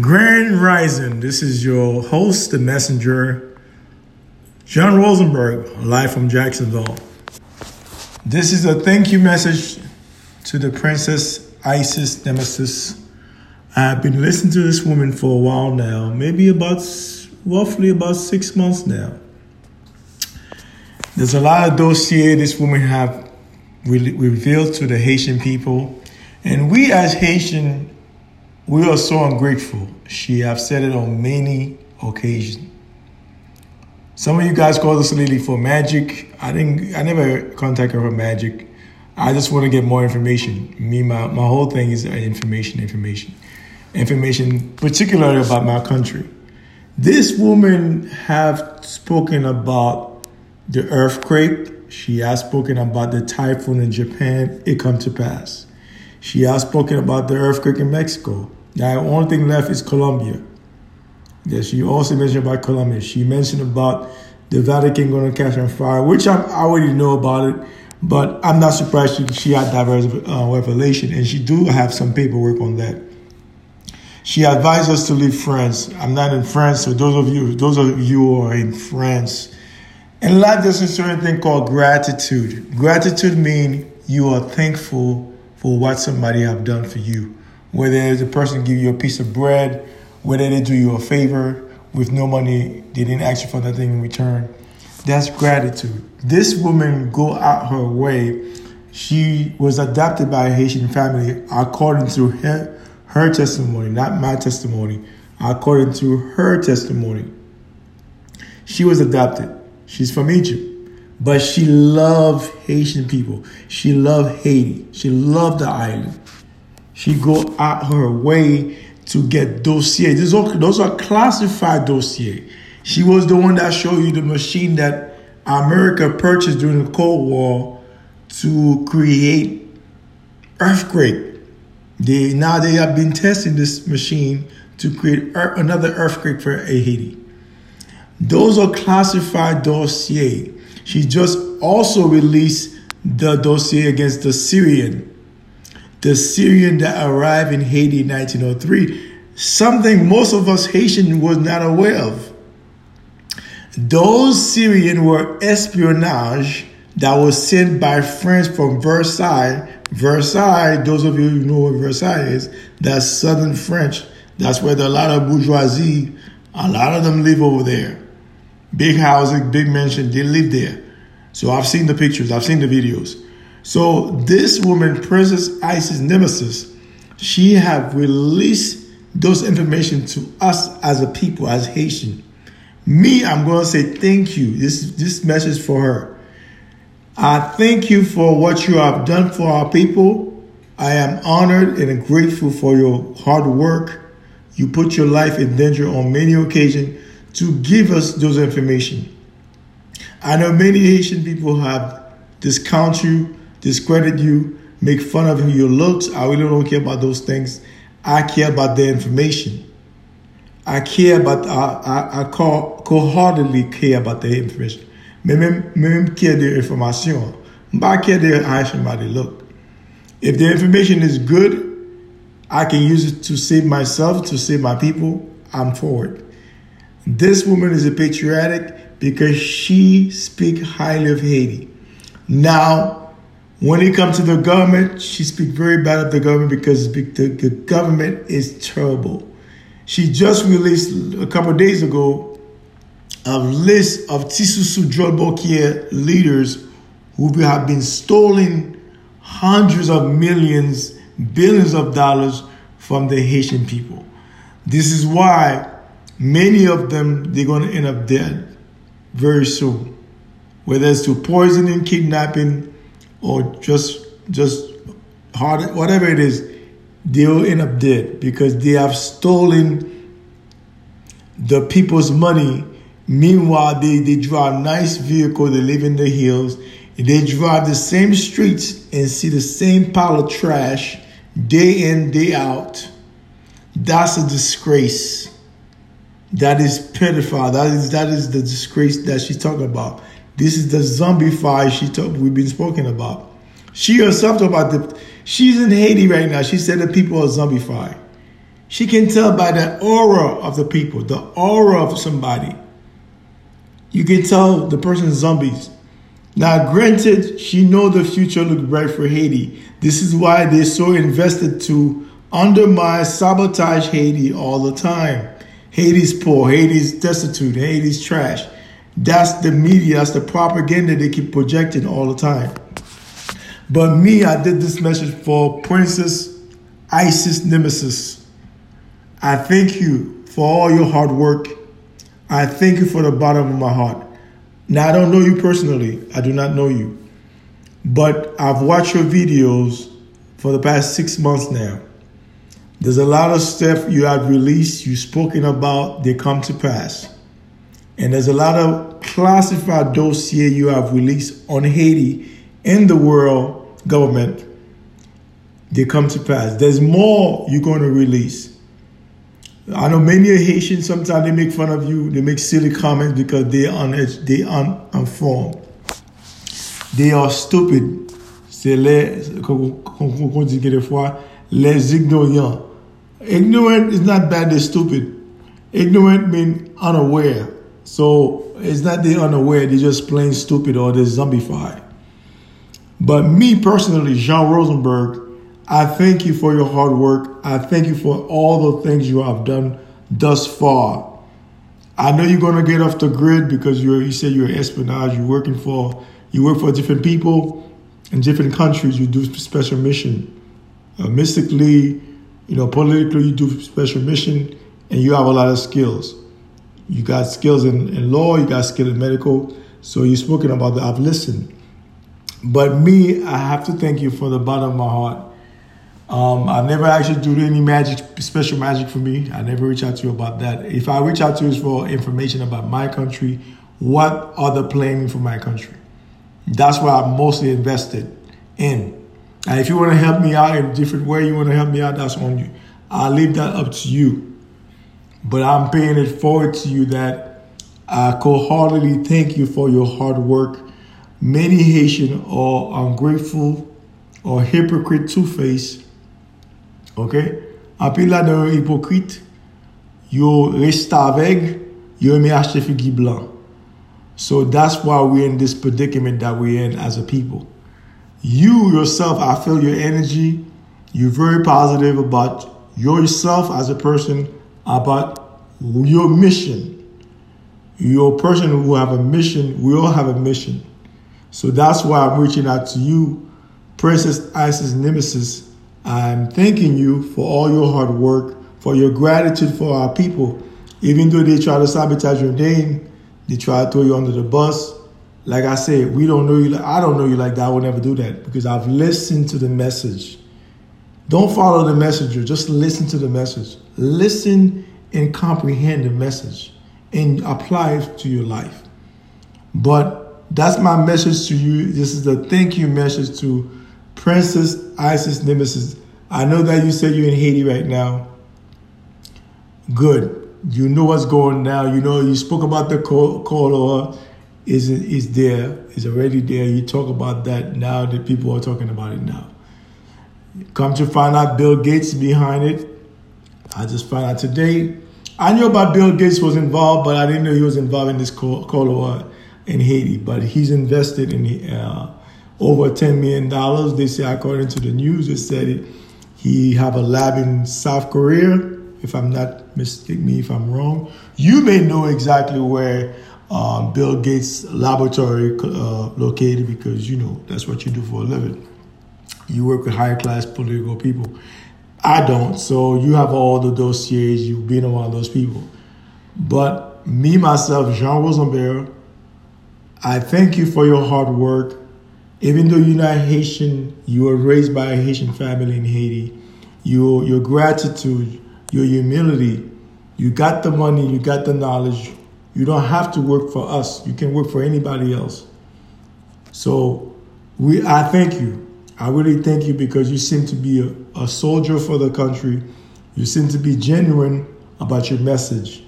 Grand Rising. This is your host, the messenger, John Rosenberg, live from Jacksonville. This is a thank you message to the Princess Isis Nemesis. I've been listening to this woman for a while now, maybe about roughly about six months now. There's a lot of dossier this woman have re- revealed to the Haitian people, and we as Haitian we are so ungrateful. She have said it on many occasions. Some of you guys call this lady for magic. I didn't. I never contacted her for magic. I just want to get more information. Me, my, my whole thing is information, information, information, particularly about my country. This woman have spoken about the earthquake. She has spoken about the typhoon in Japan. It come to pass. She has spoken about the earthquake in Mexico. Now, the only thing left is Colombia. Yeah, she also mentioned about Colombia. She mentioned about the Vatican going to catch on fire, which I already know about it, but I'm not surprised she, she had diverse uh, revelation, and she do have some paperwork on that. She advised us to leave France. I'm not in France, so those of you, those of you who are in France, in life there's a certain thing called gratitude. Gratitude means you are thankful for what somebody have done for you. Whether the person give you a piece of bread, whether they do you a favor with no money, they didn't ask you for nothing in return. That's gratitude. This woman go out her way. She was adopted by a Haitian family according to her, her testimony, not my testimony, according to her testimony. She was adopted. She's from Egypt. But she loved Haitian people. She loved Haiti. She loved the island. She go out her way to get dossier. Those are, those are classified dossier. She was the one that showed you the machine that America purchased during the Cold War to create earthquake. They now they have been testing this machine to create another earthquake for Haiti. Those are classified dossier. She just also released the dossier against the Syrian the Syrian that arrived in Haiti in 1903, something most of us Haitian was not aware of. Those Syrian were espionage that was sent by France from Versailles. Versailles, those of you who know what Versailles is, that's southern French. That's where the, a lot of bourgeoisie, a lot of them live over there. Big houses, big mansion, they live there. So I've seen the pictures, I've seen the videos. So this woman, Princess Isis Nemesis, she have released those information to us as a people, as Haitian. Me, I'm to say thank you. This this message for her. I thank you for what you have done for our people. I am honored and grateful for your hard work. You put your life in danger on many occasions to give us those information. I know many Haitian people have discounted you discredit you, make fun of your looks. I really don't care about those things. I care about the information. I care about, I, I, I wholeheartedly care about the information. Même, care de information. I care de how somebody look. If the information is good, I can use it to save myself, to save my people, I'm for it. This woman is a patriotic because she speaks highly of Haiti. Now, when it comes to the government, she speaks very bad of the government because the, the government is terrible. She just released a couple days ago a list of Tisusu Drolbokia leaders who have been stealing hundreds of millions, billions of dollars from the Haitian people. This is why many of them they're going to end up dead very soon, whether it's to poisoning, kidnapping, or just just hard whatever it is, they will end up dead because they have stolen the people's money. Meanwhile, they, they drive nice vehicle, they live in the hills, they drive the same streets and see the same pile of trash day in, day out. That's a disgrace. That is pitiful. That is that is the disgrace that she's talking about. This is the zombie she talk, we've been spoken about. She herself talked about the. She's in Haiti right now. She said the people are zombified. She can tell by the aura of the people, the aura of somebody. You can tell the person's zombies. Now, granted, she know the future look bright for Haiti. This is why they're so invested to undermine, sabotage Haiti all the time. Haiti's poor, Haiti's destitute, Haiti's trash. That's the media, that's the propaganda they keep projecting all the time. But me, I did this message for Princess Isis Nemesis. I thank you for all your hard work. I thank you for the bottom of my heart. Now, I don't know you personally, I do not know you. But I've watched your videos for the past six months now. There's a lot of stuff you have released, you've spoken about, they come to pass. And there's a lot of classified dossier you have released on Haiti in the world government. They come to pass. There's more you're going to release. I know many Haitians sometimes they make fun of you, they make silly comments because they are they uninformed. They are stupid. C'est les, qu'on dit quelquefois, les ignorants. Ignorant is not bad, they're stupid. Ignorant means unaware. So it's not they're unaware, they're just plain stupid or they're zombified. But me personally, Jean Rosenberg, I thank you for your hard work. I thank you for all the things you have done thus far. I know you're gonna get off the grid because you you said you're espionage. You're working for you work for different people in different countries. You do special mission. Uh, mystically, you know, politically, you do special mission, and you have a lot of skills. You got skills in, in law. You got skill in medical. So you've spoken about that. I've listened. But me, I have to thank you for the bottom of my heart um, I never actually do any magic, special magic for me. I never reach out to you about that. If I reach out to you for information about my country, what are planning for my country? That's what I'm mostly invested in. If you want to help me out in a different way, you want to help me out, that's on you. I'll leave that up to you. But I'm paying it forward to you that I wholeheartedly thank you for your hard work. Many Haitian are ungrateful or hypocrite two-faced Ok? Api la de hipokrit, yo resta aveg, yo eme achete figi blan. So that's why we're in this predicament that we're in as a people. You yourself, I feel your energy. You're very positive about yourself as a person, about your mission. You're a person who have a mission. We all have a mission. So that's why I'm reaching out to you, Princess Isis Nemesis, I'm thanking you for all your hard work, for your gratitude for our people. Even though they try to sabotage your name, they try to throw you under the bus. Like I said, we don't know you. I don't know you like that. I would never do that because I've listened to the message. Don't follow the messenger. Just listen to the message. Listen and comprehend the message and apply it to your life. But that's my message to you. This is the thank you message to Princess Isis Nemesis, I know that you said you're in Haiti right now. Good. You know what's going down. You know, you spoke about the call is is there, is already there. You talk about that now that people are talking about it now. Come to find out Bill Gates behind it. I just found out today. I knew about Bill Gates was involved, but I didn't know he was involved in this call in Haiti. But he's invested in uh, over $10 million. They say, according to the news, they said it, he have a lab in South Korea. If I'm not mistake me if I'm wrong. You may know exactly where um, Bill Gates' laboratory uh, located because you know that's what you do for a living. You work with higher class political people. I don't, so you have all the dossiers. You've been around those people. But me myself, Jean Rosenberg, I thank you for your hard work. Even though you're not Haitian, you were raised by a Haitian family in Haiti. Your, your gratitude, your humility, you got the money, you got the knowledge. You don't have to work for us. You can work for anybody else. So we, I thank you. I really thank you because you seem to be a, a soldier for the country. You seem to be genuine about your message.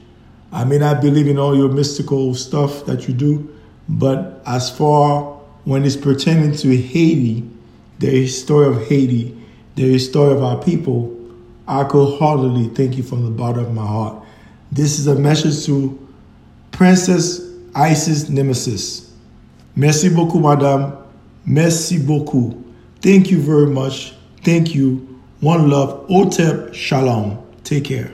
I may not believe in all your mystical stuff that you do, but as far when it's pertaining to Haiti, the story of Haiti, the story of our people, I could heartily thank you from the bottom of my heart. This is a message to Princess Isis Nemesis. Merci beaucoup, madame. Merci beaucoup. Thank you very much. Thank you. One love. Otep Shalom. Take care.